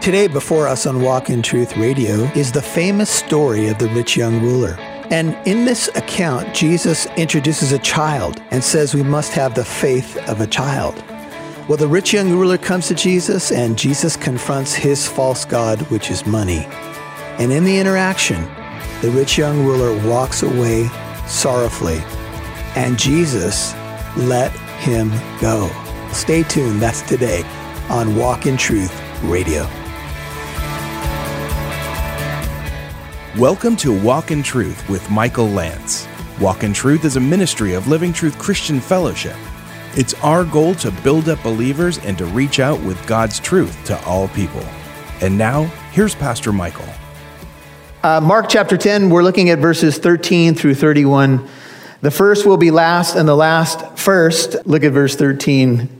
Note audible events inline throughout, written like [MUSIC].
Today, before us on Walk in Truth Radio, is the famous story of the rich young ruler. And in this account, Jesus introduces a child and says we must have the faith of a child. Well, the rich young ruler comes to Jesus, and Jesus confronts his false God, which is money. And in the interaction, the rich young ruler walks away sorrowfully, and Jesus let him go. Stay tuned, that's today on Walk in Truth Radio. Welcome to Walk in Truth with Michael Lance. Walk in Truth is a ministry of Living Truth Christian Fellowship. It's our goal to build up believers and to reach out with God's truth to all people. And now, here's Pastor Michael. Uh, Mark chapter 10, we're looking at verses 13 through 31. The first will be last, and the last first. Look at verse 13.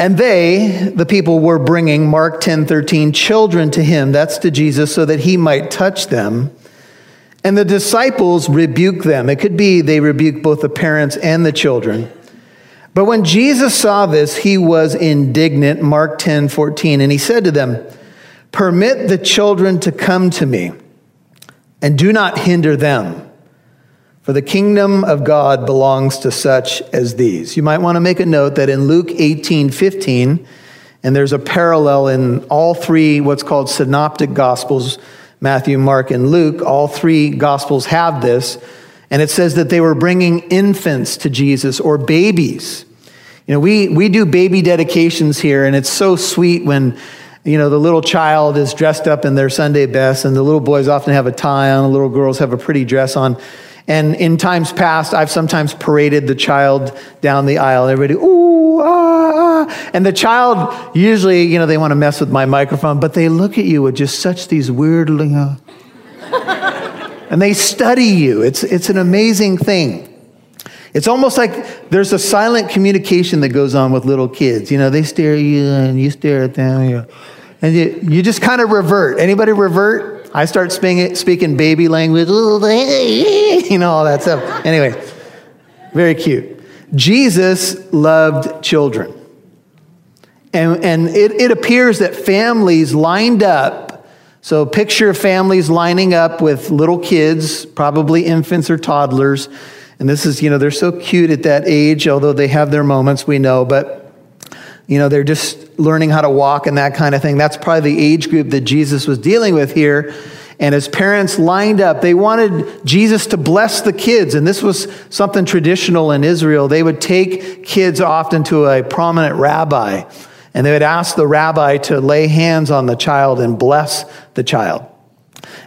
And they, the people, were bringing, Mark 10 13, children to him, that's to Jesus, so that he might touch them. And the disciples rebuked them. It could be they rebuked both the parents and the children. But when Jesus saw this, he was indignant, Mark 10 14, and he said to them, Permit the children to come to me, and do not hinder them for the kingdom of God belongs to such as these. You might want to make a note that in Luke 18 15, and there's a parallel in all three what's called synoptic gospels Matthew, Mark, and Luke. All three gospels have this. And it says that they were bringing infants to Jesus or babies. You know, we, we do baby dedications here, and it's so sweet when, you know, the little child is dressed up in their Sunday best, and the little boys often have a tie on, the little girls have a pretty dress on. And in times past, I've sometimes paraded the child down the aisle. Everybody, ooh, ah, ah. And the child, usually, you know, they want to mess with my microphone, but they look at you with just such these weird, uh, [LAUGHS] and they study you. It's, it's an amazing thing. It's almost like there's a silent communication that goes on with little kids. You know, they stare at you and you stare at them. And you, you just kind of revert. Anybody revert? I start speaking, speaking baby language, [LAUGHS] you know, all that stuff. Anyway, very cute. Jesus loved children. And, and it, it appears that families lined up. So picture families lining up with little kids, probably infants or toddlers. And this is, you know, they're so cute at that age, although they have their moments, we know. But you know, they're just learning how to walk and that kind of thing. That's probably the age group that Jesus was dealing with here. And his parents lined up. They wanted Jesus to bless the kids. And this was something traditional in Israel. They would take kids often to a prominent rabbi, and they would ask the rabbi to lay hands on the child and bless the child.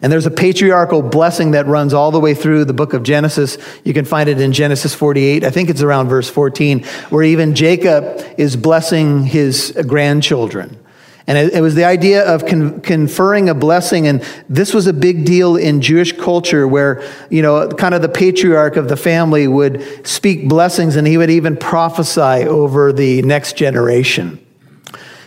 And there's a patriarchal blessing that runs all the way through the book of Genesis. You can find it in Genesis 48. I think it's around verse 14, where even Jacob is blessing his grandchildren. And it, was the idea of con- conferring a blessing. And this was a big deal in Jewish culture where, you know, kind of the patriarch of the family would speak blessings and he would even prophesy over the next generation.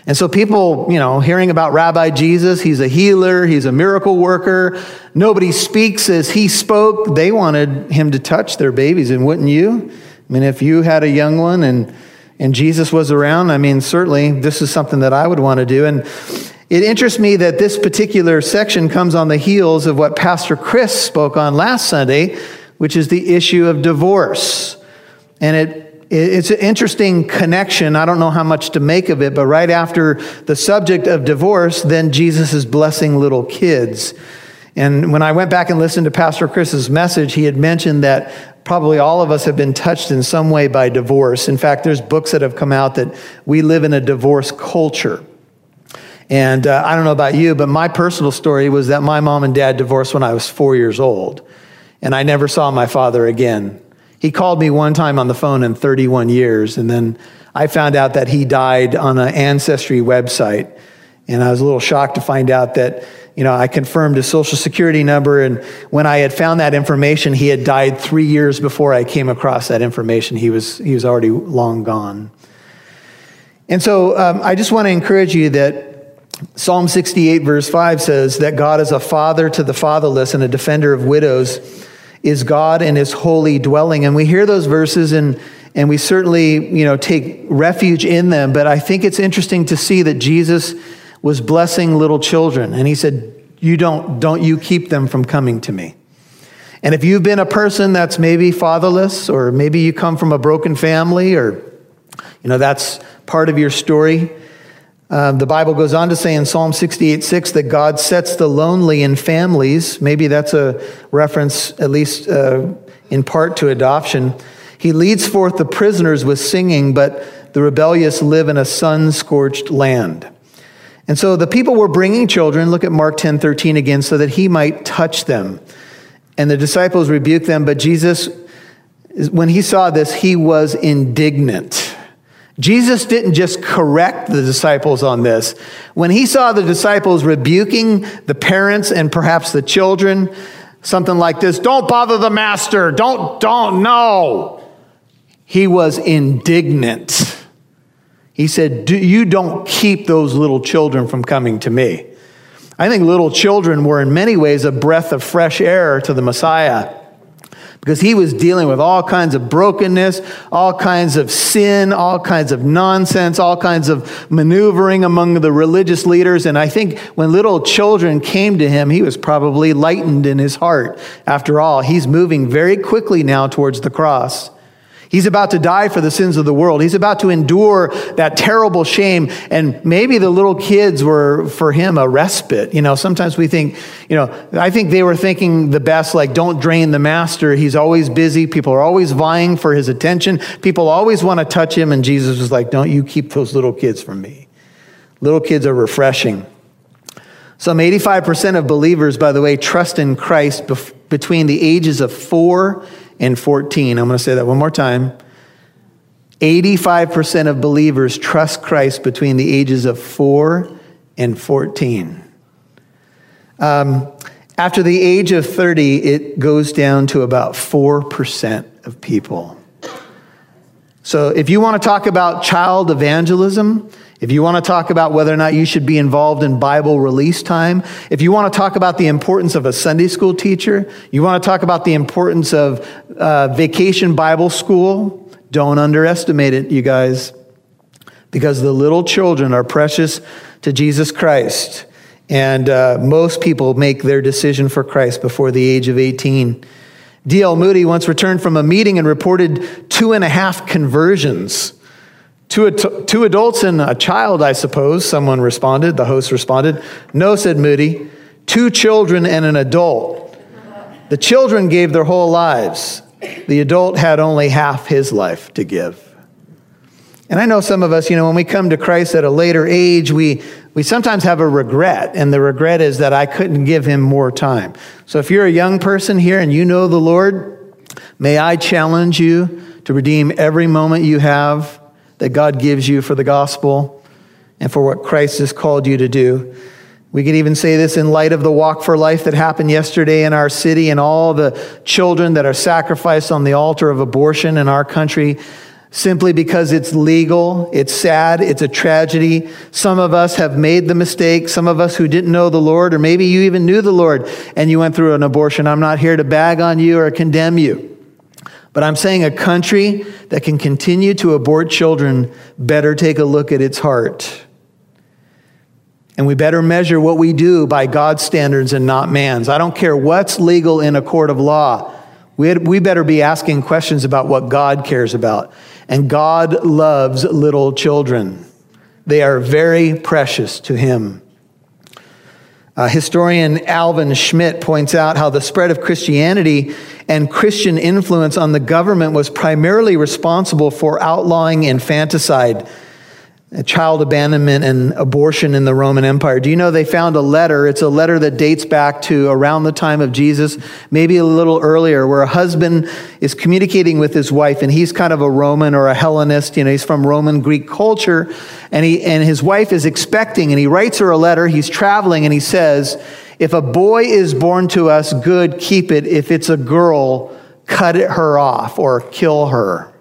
And so people, you know, hearing about Rabbi Jesus, he's a healer, he's a miracle worker. Nobody speaks as he spoke. They wanted him to touch their babies, and wouldn't you? I mean, if you had a young one and and Jesus was around, I mean, certainly this is something that I would want to do. And it interests me that this particular section comes on the heels of what Pastor Chris spoke on last Sunday, which is the issue of divorce. And it it's an interesting connection. I don't know how much to make of it, but right after the subject of divorce, then Jesus is blessing little kids. And when I went back and listened to Pastor Chris's message, he had mentioned that probably all of us have been touched in some way by divorce. In fact, there's books that have come out that we live in a divorce culture. And uh, I don't know about you, but my personal story was that my mom and dad divorced when I was four years old. And I never saw my father again he called me one time on the phone in 31 years, and then I found out that he died on an ancestry website. And I was a little shocked to find out that, you know, I confirmed his social security number. And when I had found that information, he had died three years before I came across that information. He was, he was already long gone. And so um, I just want to encourage you that Psalm 68, verse 5 says that God is a father to the fatherless and a defender of widows is God and his holy dwelling. And we hear those verses and, and we certainly, you know, take refuge in them. But I think it's interesting to see that Jesus was blessing little children. And he said, You don't, don't you keep them from coming to me. And if you've been a person that's maybe fatherless, or maybe you come from a broken family, or you know that's part of your story, uh, the Bible goes on to say in Psalm 68 6 that God sets the lonely in families. Maybe that's a reference, at least uh, in part, to adoption. He leads forth the prisoners with singing, but the rebellious live in a sun scorched land. And so the people were bringing children, look at Mark 10 13 again, so that he might touch them. And the disciples rebuked them, but Jesus, when he saw this, he was indignant. Jesus didn't just correct the disciples on this. When he saw the disciples rebuking the parents and perhaps the children, something like this, don't bother the master, don't, don't, no. He was indignant. He said, Do, You don't keep those little children from coming to me. I think little children were in many ways a breath of fresh air to the Messiah because he was dealing with all kinds of brokenness, all kinds of sin, all kinds of nonsense, all kinds of maneuvering among the religious leaders. And I think when little children came to him, he was probably lightened in his heart. After all, he's moving very quickly now towards the cross. He's about to die for the sins of the world. He's about to endure that terrible shame. And maybe the little kids were, for him, a respite. You know, sometimes we think, you know, I think they were thinking the best, like, don't drain the master. He's always busy. People are always vying for his attention. People always want to touch him. And Jesus was like, don't you keep those little kids from me. Little kids are refreshing. Some 85% of believers, by the way, trust in Christ bef- between the ages of four and 14. I'm going to say that one more time. 85% of believers trust Christ between the ages of 4 and 14. Um, after the age of 30, it goes down to about 4% of people. So if you want to talk about child evangelism, if you want to talk about whether or not you should be involved in Bible release time, if you want to talk about the importance of a Sunday school teacher, you want to talk about the importance of uh, vacation Bible school, don't underestimate it, you guys, because the little children are precious to Jesus Christ. And uh, most people make their decision for Christ before the age of 18. D.L. Moody once returned from a meeting and reported two and a half conversions Two, two adults and a child, I suppose, someone responded. The host responded. No, said Moody. Two children and an adult. The children gave their whole lives. The adult had only half his life to give. And I know some of us, you know, when we come to Christ at a later age, we, we sometimes have a regret. And the regret is that I couldn't give him more time. So if you're a young person here and you know the Lord, may I challenge you to redeem every moment you have that God gives you for the gospel and for what Christ has called you to do. We could even say this in light of the walk for life that happened yesterday in our city and all the children that are sacrificed on the altar of abortion in our country simply because it's legal. It's sad. It's a tragedy. Some of us have made the mistake. Some of us who didn't know the Lord, or maybe you even knew the Lord and you went through an abortion. I'm not here to bag on you or condemn you. But I'm saying a country that can continue to abort children better take a look at its heart. And we better measure what we do by God's standards and not man's. I don't care what's legal in a court of law. We, had, we better be asking questions about what God cares about. And God loves little children, they are very precious to Him. Uh, historian Alvin Schmidt points out how the spread of Christianity and Christian influence on the government was primarily responsible for outlawing infanticide, child abandonment, and abortion in the Roman Empire. Do you know they found a letter? It's a letter that dates back to around the time of Jesus, maybe a little earlier, where a husband is communicating with his wife, and he's kind of a Roman or a Hellenist. You know, he's from Roman Greek culture, and he and his wife is expecting, and he writes her a letter. He's traveling, and he says if a boy is born to us, good, keep it. If it's a girl, cut her off or kill her.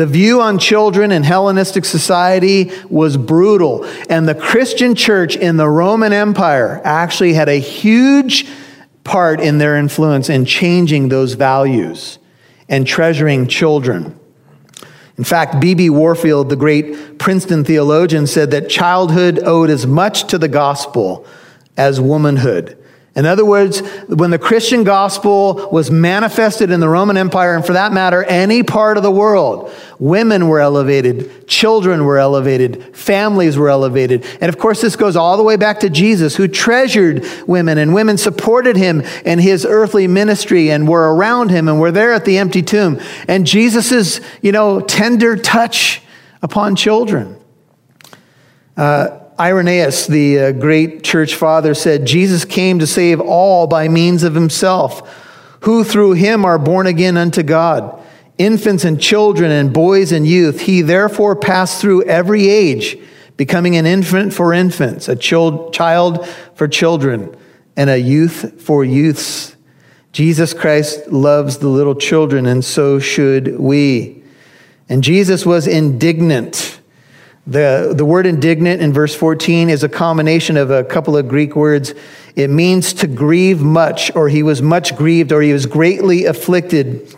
The view on children in Hellenistic society was brutal, and the Christian church in the Roman Empire actually had a huge part in their influence in changing those values and treasuring children. In fact, B.B. Warfield, the great Princeton theologian, said that childhood owed as much to the gospel as womanhood. In other words, when the Christian gospel was manifested in the Roman Empire, and for that matter, any part of the world, women were elevated, children were elevated, families were elevated. And of course, this goes all the way back to Jesus, who treasured women, and women supported him in his earthly ministry and were around him and were there at the empty tomb. And Jesus' you know, tender touch upon children. Uh, Irenaeus, the uh, great church father, said, Jesus came to save all by means of himself, who through him are born again unto God. Infants and children and boys and youth, he therefore passed through every age, becoming an infant for infants, a child for children, and a youth for youths. Jesus Christ loves the little children, and so should we. And Jesus was indignant the, the word indignant in verse 14 is a combination of a couple of Greek words. It means to grieve much, or he was much grieved, or he was greatly afflicted.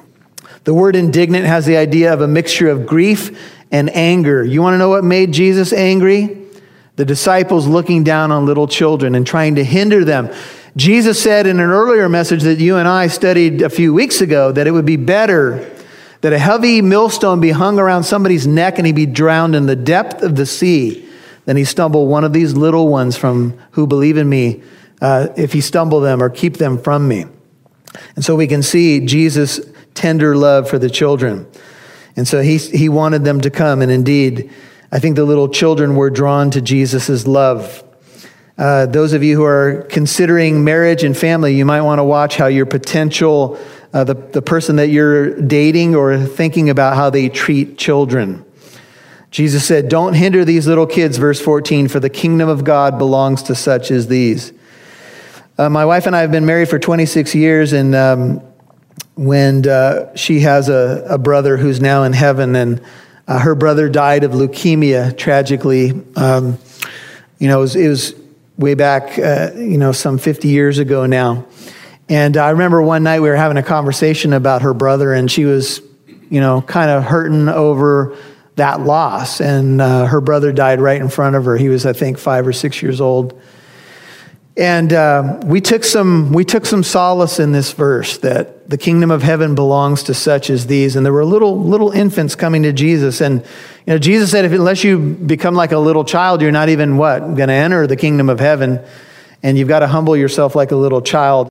The word indignant has the idea of a mixture of grief and anger. You want to know what made Jesus angry? The disciples looking down on little children and trying to hinder them. Jesus said in an earlier message that you and I studied a few weeks ago that it would be better that a heavy millstone be hung around somebody's neck and he be drowned in the depth of the sea. Then he stumble one of these little ones from who believe in me, uh, if he stumble them or keep them from me. And so we can see Jesus' tender love for the children. And so he, he wanted them to come. And indeed, I think the little children were drawn to Jesus' love. Uh, those of you who are considering marriage and family, you might want to watch how your potential uh, the, the person that you're dating or thinking about how they treat children. Jesus said, Don't hinder these little kids, verse 14, for the kingdom of God belongs to such as these. Uh, my wife and I have been married for 26 years, and um, when uh, she has a, a, brother who's now in heaven, and uh, her brother died of leukemia tragically. Um, you know, it was, it was way back, uh, you know, some 50 years ago now. And I remember one night we were having a conversation about her brother, and she was, you know, kind of hurting over that loss. And uh, her brother died right in front of her. He was, I think, five or six years old. And uh, we took some we took some solace in this verse that the kingdom of heaven belongs to such as these. And there were little little infants coming to Jesus, and you know Jesus said, if unless you become like a little child, you're not even what going to enter the kingdom of heaven. And you've got to humble yourself like a little child.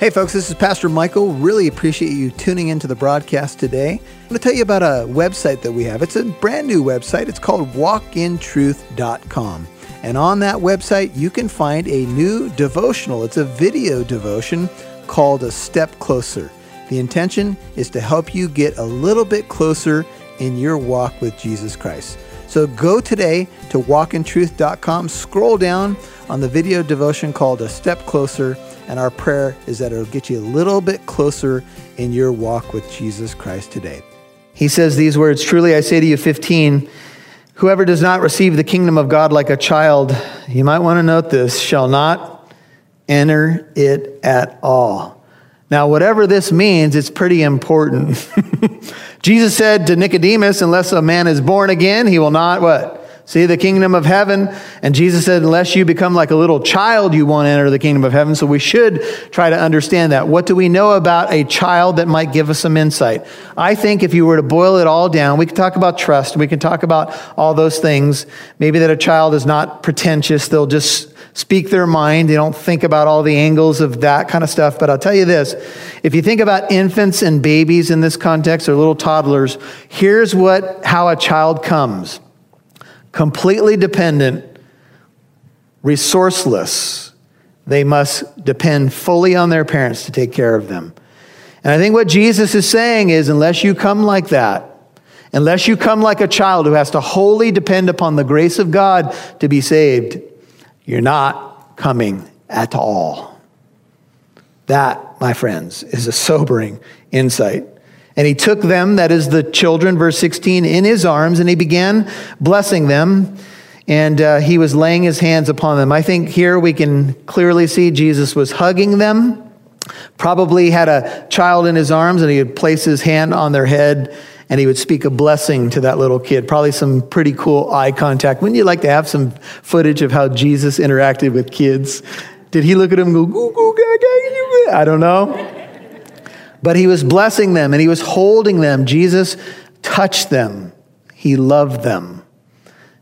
Hey, folks, this is Pastor Michael. Really appreciate you tuning into the broadcast today. I'm going to tell you about a website that we have. It's a brand new website. It's called walkintruth.com. And on that website, you can find a new devotional. It's a video devotion called A Step Closer. The intention is to help you get a little bit closer in your walk with Jesus Christ. So go today to walkintruth.com, scroll down on the video devotion called A Step Closer and our prayer is that it'll get you a little bit closer in your walk with Jesus Christ today. He says these words Truly I say to you, 15, whoever does not receive the kingdom of God like a child, you might want to note this, shall not enter it at all. Now, whatever this means, it's pretty important. [LAUGHS] Jesus said to Nicodemus, unless a man is born again, he will not what? See the kingdom of heaven. And Jesus said, unless you become like a little child, you won't enter the kingdom of heaven. So we should try to understand that. What do we know about a child that might give us some insight? I think if you were to boil it all down, we could talk about trust. We can talk about all those things. Maybe that a child is not pretentious. They'll just speak their mind. They don't think about all the angles of that kind of stuff. But I'll tell you this if you think about infants and babies in this context or little toddlers, here's what, how a child comes completely dependent, resourceless. They must depend fully on their parents to take care of them. And I think what Jesus is saying is unless you come like that, unless you come like a child who has to wholly depend upon the grace of God to be saved, you're not coming at all. That, my friends, is a sobering insight. And he took them, that is the children, verse 16, in his arms, and he began blessing them. And uh, he was laying his hands upon them. I think here we can clearly see Jesus was hugging them, probably had a child in his arms, and he would place his hand on their head and he would speak a blessing to that little kid. Probably some pretty cool eye contact. Wouldn't you like to have some footage of how Jesus interacted with kids? Did he look at him and go, goo, goo, I don't know. But he was blessing them and he was holding them. Jesus touched them, he loved them.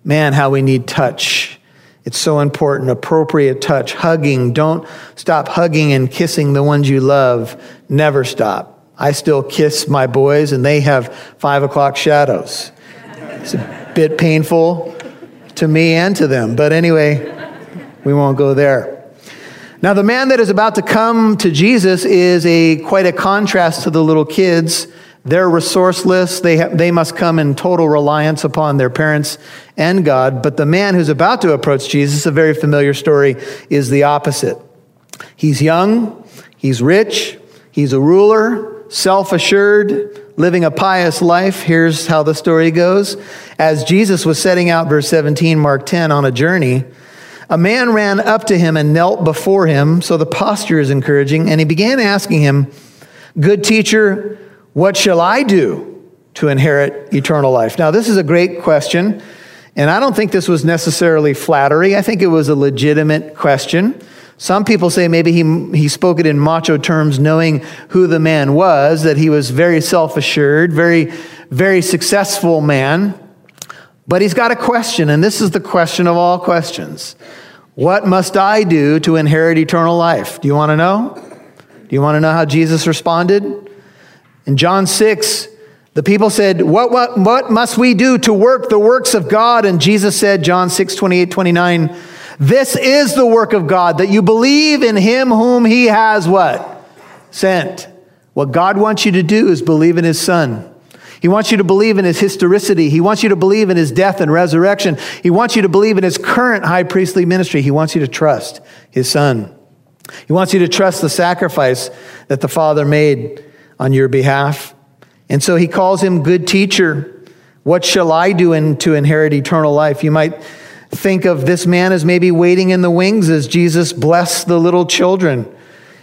Man, how we need touch. It's so important. Appropriate touch, hugging. Don't stop hugging and kissing the ones you love. Never stop. I still kiss my boys, and they have five o'clock shadows. It's a bit painful to me and to them. But anyway, we won't go there. Now, the man that is about to come to Jesus is a quite a contrast to the little kids. They're resourceless. They, ha- they must come in total reliance upon their parents and God. But the man who's about to approach Jesus, a very familiar story, is the opposite. He's young, he's rich, he's a ruler, self assured, living a pious life. Here's how the story goes. As Jesus was setting out, verse 17, Mark 10, on a journey, a man ran up to him and knelt before him. So the posture is encouraging. And he began asking him, Good teacher, what shall I do to inherit eternal life? Now, this is a great question. And I don't think this was necessarily flattery. I think it was a legitimate question. Some people say maybe he, he spoke it in macho terms, knowing who the man was, that he was very self assured, very, very successful man. But he's got a question, and this is the question of all questions What must I do to inherit eternal life? Do you want to know? Do you want to know how Jesus responded? In John 6, the people said, what, what, what must we do to work the works of God? And Jesus said, John 6, 28, 29, this is the work of God, that you believe in him whom he has what? Sent. What God wants you to do is believe in his son. He wants you to believe in his historicity. He wants you to believe in his death and resurrection. He wants you to believe in his current high priestly ministry. He wants you to trust his son. He wants you to trust the sacrifice that the Father made on your behalf. And so he calls him good teacher. What shall I do in, to inherit eternal life? You might think of this man as maybe waiting in the wings as Jesus blessed the little children.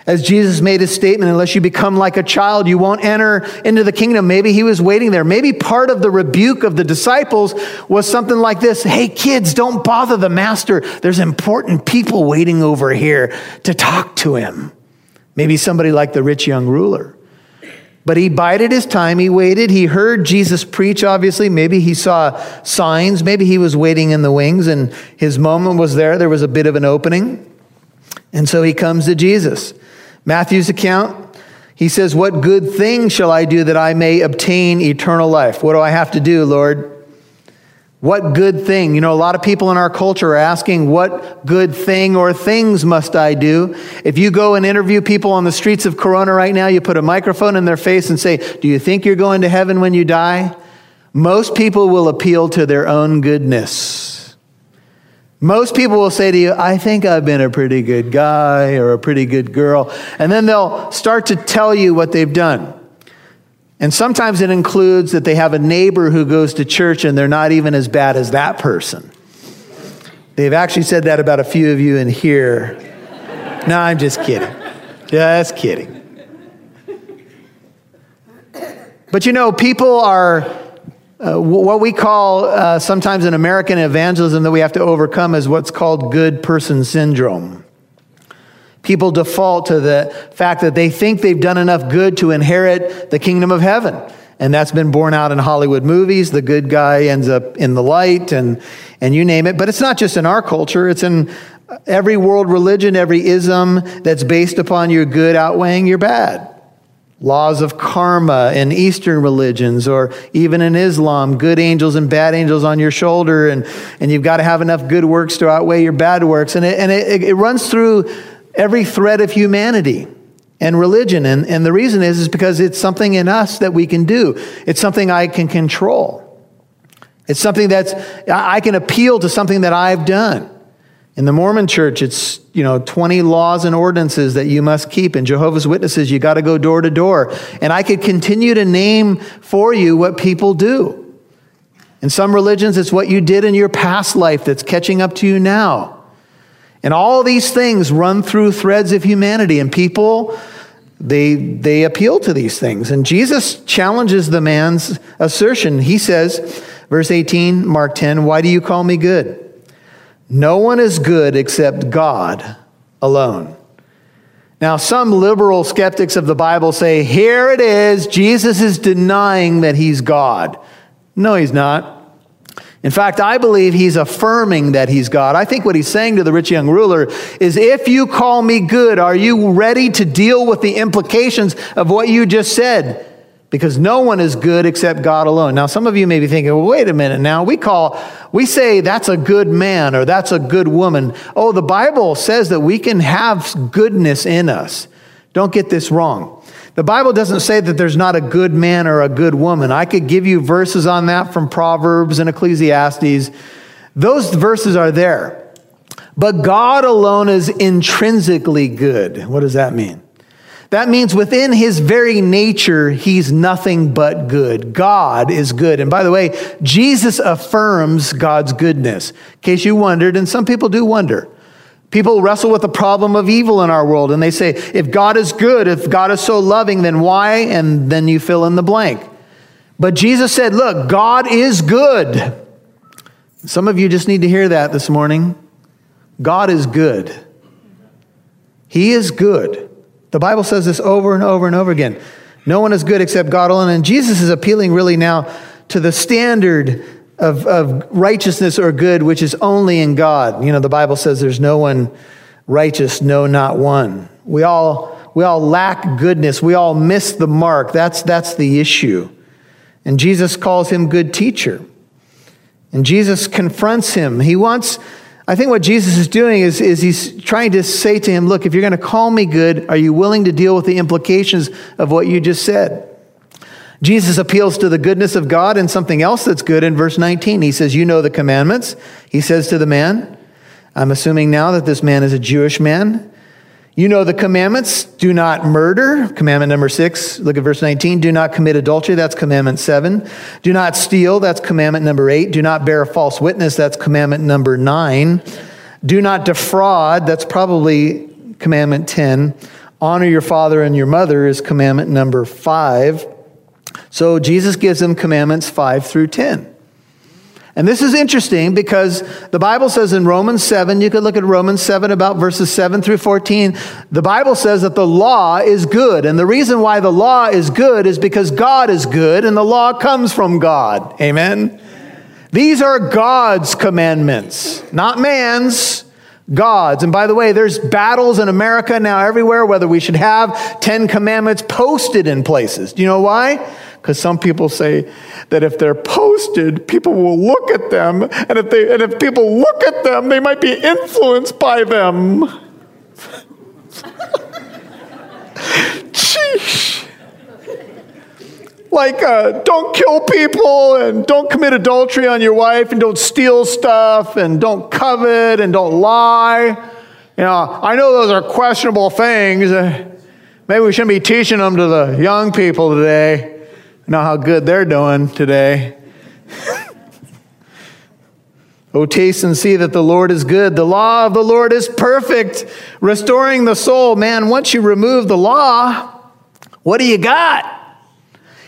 As Jesus made his statement, unless you become like a child, you won't enter into the kingdom. Maybe he was waiting there. Maybe part of the rebuke of the disciples was something like this Hey, kids, don't bother the master. There's important people waiting over here to talk to him. Maybe somebody like the rich young ruler. But he bided his time. He waited. He heard Jesus preach, obviously. Maybe he saw signs. Maybe he was waiting in the wings and his moment was there. There was a bit of an opening. And so he comes to Jesus. Matthew's account, he says, What good thing shall I do that I may obtain eternal life? What do I have to do, Lord? What good thing? You know, a lot of people in our culture are asking, What good thing or things must I do? If you go and interview people on the streets of Corona right now, you put a microphone in their face and say, Do you think you're going to heaven when you die? Most people will appeal to their own goodness. Most people will say to you, I think I've been a pretty good guy or a pretty good girl. And then they'll start to tell you what they've done. And sometimes it includes that they have a neighbor who goes to church and they're not even as bad as that person. They've actually said that about a few of you in here. [LAUGHS] No, I'm just kidding. Just kidding. But you know, people are uh, what we call uh, sometimes in American evangelism that we have to overcome is what's called good person syndrome. People default to the fact that they think they've done enough good to inherit the kingdom of heaven. And that's been borne out in Hollywood movies. The good guy ends up in the light and, and you name it. But it's not just in our culture, it's in every world religion, every ism that's based upon your good outweighing your bad. Laws of karma in Eastern religions or even in Islam, good angels and bad angels on your shoulder, and, and you've got to have enough good works to outweigh your bad works. And it, and it, it runs through every thread of humanity and religion. And, and the reason is, is because it's something in us that we can do. It's something I can control. It's something that's, I can appeal to something that I've done. In the Mormon church, it's, you know, 20 laws and ordinances that you must keep. In Jehovah's Witnesses, you got to go door to door. And I could continue to name for you what people do. In some religions, it's what you did in your past life that's catching up to you now. And all these things run through threads of humanity, and people they, they appeal to these things. And Jesus challenges the man's assertion. He says, verse 18, Mark 10, Why do you call me good? No one is good except God alone. Now, some liberal skeptics of the Bible say, here it is, Jesus is denying that he's God. No, he's not. In fact, I believe he's affirming that he's God. I think what he's saying to the rich young ruler is if you call me good, are you ready to deal with the implications of what you just said? Because no one is good except God alone. Now, some of you may be thinking, well, wait a minute now. We call, we say that's a good man or that's a good woman. Oh, the Bible says that we can have goodness in us. Don't get this wrong. The Bible doesn't say that there's not a good man or a good woman. I could give you verses on that from Proverbs and Ecclesiastes. Those verses are there. But God alone is intrinsically good. What does that mean? That means within his very nature, he's nothing but good. God is good. And by the way, Jesus affirms God's goodness. In case you wondered, and some people do wonder. People wrestle with the problem of evil in our world and they say, if God is good, if God is so loving, then why? And then you fill in the blank. But Jesus said, look, God is good. Some of you just need to hear that this morning. God is good. He is good. The Bible says this over and over and over again. No one is good except God alone. And Jesus is appealing really now to the standard of, of righteousness or good which is only in God. You know, the Bible says there's no one righteous, no, not one. We all, we all lack goodness. We all miss the mark. That's, that's the issue. And Jesus calls him good teacher. And Jesus confronts him. He wants, I think what Jesus is doing is, is he's trying to say to him, look, if you're going to call me good, are you willing to deal with the implications of what you just said? Jesus appeals to the goodness of God and something else that's good in verse 19. He says, You know the commandments. He says to the man, I'm assuming now that this man is a Jewish man. You know the commandments. Do not murder. Commandment number six. Look at verse 19. Do not commit adultery. That's commandment seven. Do not steal. That's commandment number eight. Do not bear false witness. That's commandment number nine. Do not defraud. That's probably commandment 10. Honor your father and your mother is commandment number five. So Jesus gives them commandments 5 through 10. And this is interesting because the Bible says in Romans 7, you could look at Romans 7 about verses 7 through 14. The Bible says that the law is good. And the reason why the law is good is because God is good and the law comes from God. Amen? These are God's commandments, not man's. God's. And by the way, there's battles in America now everywhere whether we should have 10 commandments posted in places. Do you know why? Because some people say that if they're posted, people will look at them, and if, they, and if people look at them, they might be influenced by them. [LAUGHS] Sheesh. Like, uh, don't kill people, and don't commit adultery on your wife, and don't steal stuff, and don't covet, and don't lie. You know, I know those are questionable things. Maybe we shouldn't be teaching them to the young people today know how good they're doing today. [LAUGHS] oh, taste and see that the Lord is good. The law of the Lord is perfect, restoring the soul. Man, once you remove the law, what do you got?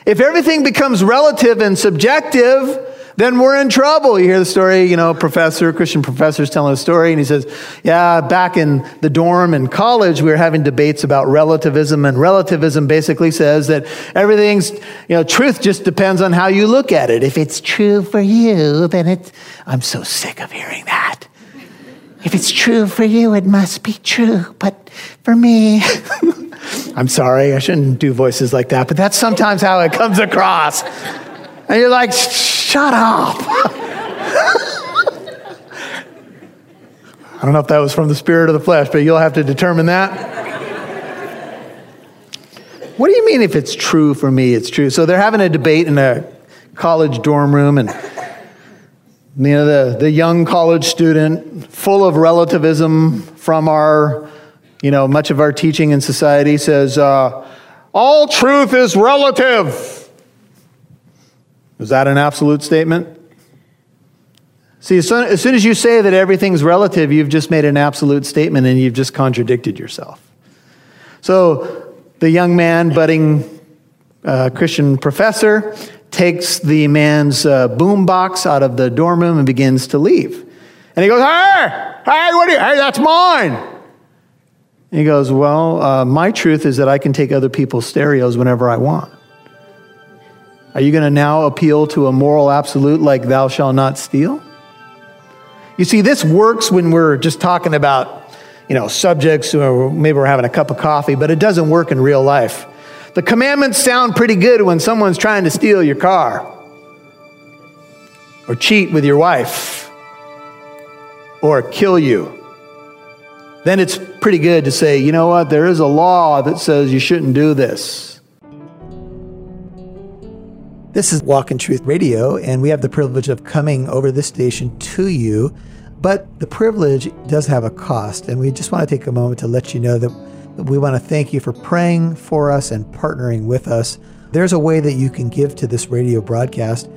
If everything becomes relative and subjective, then we're in trouble. You hear the story, you know, professor, Christian professor's telling a story, and he says, Yeah, back in the dorm in college, we were having debates about relativism, and relativism basically says that everything's, you know, truth just depends on how you look at it. If it's true for you, then it's, I'm so sick of hearing that. If it's true for you, it must be true. But for me, [LAUGHS] I'm sorry, I shouldn't do voices like that, but that's sometimes how it comes across. And you're like, shut up. I don't know if that was from the spirit of the flesh, but you'll have to determine that. What do you mean if it's true for me, it's true? So they're having a debate in a college dorm room, and you know, the, the young college student, full of relativism from our, you know, much of our teaching in society, says, uh, All truth is relative. Is that an absolute statement? See, as soon, as soon, as you say that everything's relative, you've just made an absolute statement and you've just contradicted yourself. So, The young man, budding uh, Christian professor, takes the man's uh, boom box out of the dorm room and begins to leave. And he goes, Hey, hey, what are you? Hey, that's mine. And he goes, Well, uh, my truth is that I can take other people's stereos whenever I want. Are you going to now appeal to a moral absolute like thou shalt not steal? You see, this works when we're just talking about, you know, subjects or maybe we're having a cup of coffee, but it doesn't work in real life. The commandments sound pretty good when someone's trying to steal your car or cheat with your wife or kill you. Then it's pretty good to say, you know what, there is a law that says you shouldn't do this. This is Walk in Truth Radio, and we have the privilege of coming over this station to you. But the privilege does have a cost, and we just want to take a moment to let you know that we want to thank you for praying for us and partnering with us. There's a way that you can give to this radio broadcast.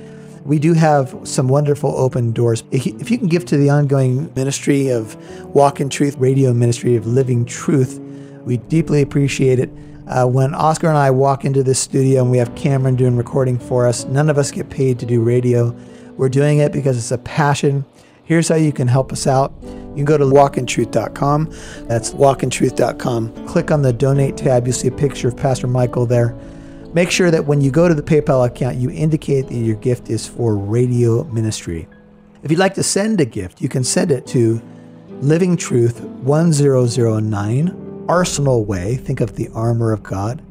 We do have some wonderful open doors. If you can give to the ongoing ministry of Walk in Truth Radio Ministry of Living Truth, we deeply appreciate it. Uh, when Oscar and I walk into this studio and we have Cameron doing recording for us, none of us get paid to do radio. We're doing it because it's a passion. Here's how you can help us out. You can go to walkintruth.com. That's walkintruth.com. Click on the donate tab. You'll see a picture of Pastor Michael there. Make sure that when you go to the PayPal account, you indicate that your gift is for radio ministry. If you'd like to send a gift, you can send it to Living Truth 1009 Arsenal Way, think of the armor of God,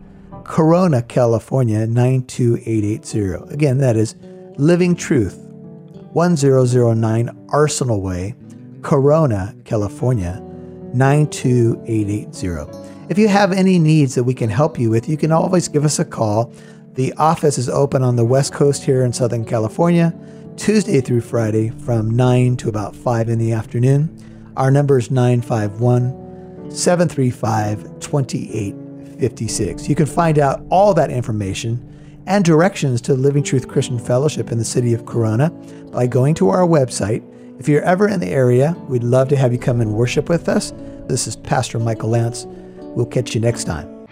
Corona, California 92880. Again, that is Living Truth 1009 Arsenal Way, Corona, California 92880. If you have any needs that we can help you with, you can always give us a call. The office is open on the West Coast here in Southern California, Tuesday through Friday from 9 to about 5 in the afternoon. Our number is 951 735 2856. You can find out all that information and directions to Living Truth Christian Fellowship in the city of Corona by going to our website. If you're ever in the area, we'd love to have you come and worship with us. This is Pastor Michael Lance. We'll catch you next time.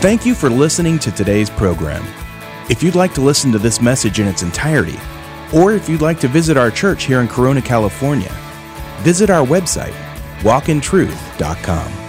Thank you for listening to today's program. If you'd like to listen to this message in its entirety, or if you'd like to visit our church here in Corona, California, visit our website, walkintruth.com.